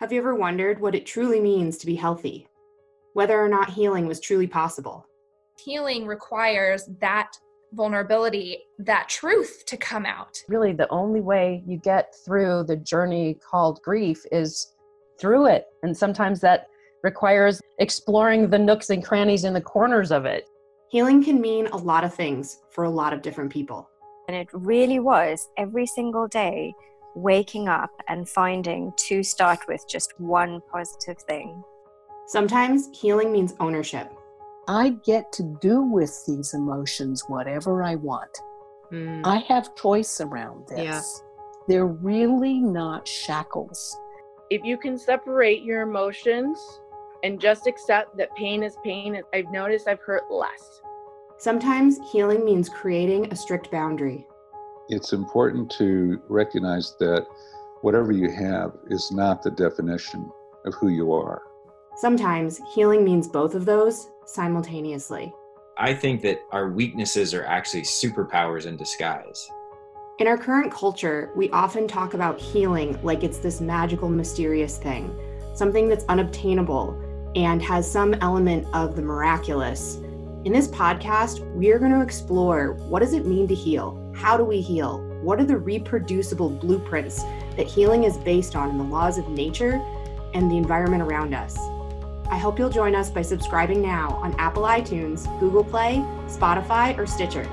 Have you ever wondered what it truly means to be healthy? Whether or not healing was truly possible? Healing requires that vulnerability, that truth to come out. Really, the only way you get through the journey called grief is through it. And sometimes that requires exploring the nooks and crannies in the corners of it. Healing can mean a lot of things for a lot of different people. And it really was every single day waking up and finding to start with just one positive thing. Sometimes healing means ownership. I get to do with these emotions whatever I want. Mm. I have choice around this. Yeah. They're really not shackles. If you can separate your emotions and just accept that pain is pain, I've noticed I've hurt less. Sometimes healing means creating a strict boundary. It's important to recognize that whatever you have is not the definition of who you are. Sometimes healing means both of those simultaneously. I think that our weaknesses are actually superpowers in disguise. In our current culture, we often talk about healing like it's this magical, mysterious thing, something that's unobtainable and has some element of the miraculous. In this podcast, we are going to explore what does it mean to heal? How do we heal? What are the reproducible blueprints that healing is based on in the laws of nature and the environment around us? I hope you'll join us by subscribing now on Apple iTunes, Google Play, Spotify, or Stitcher.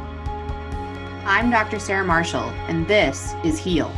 I'm Dr. Sarah Marshall, and this is Heal.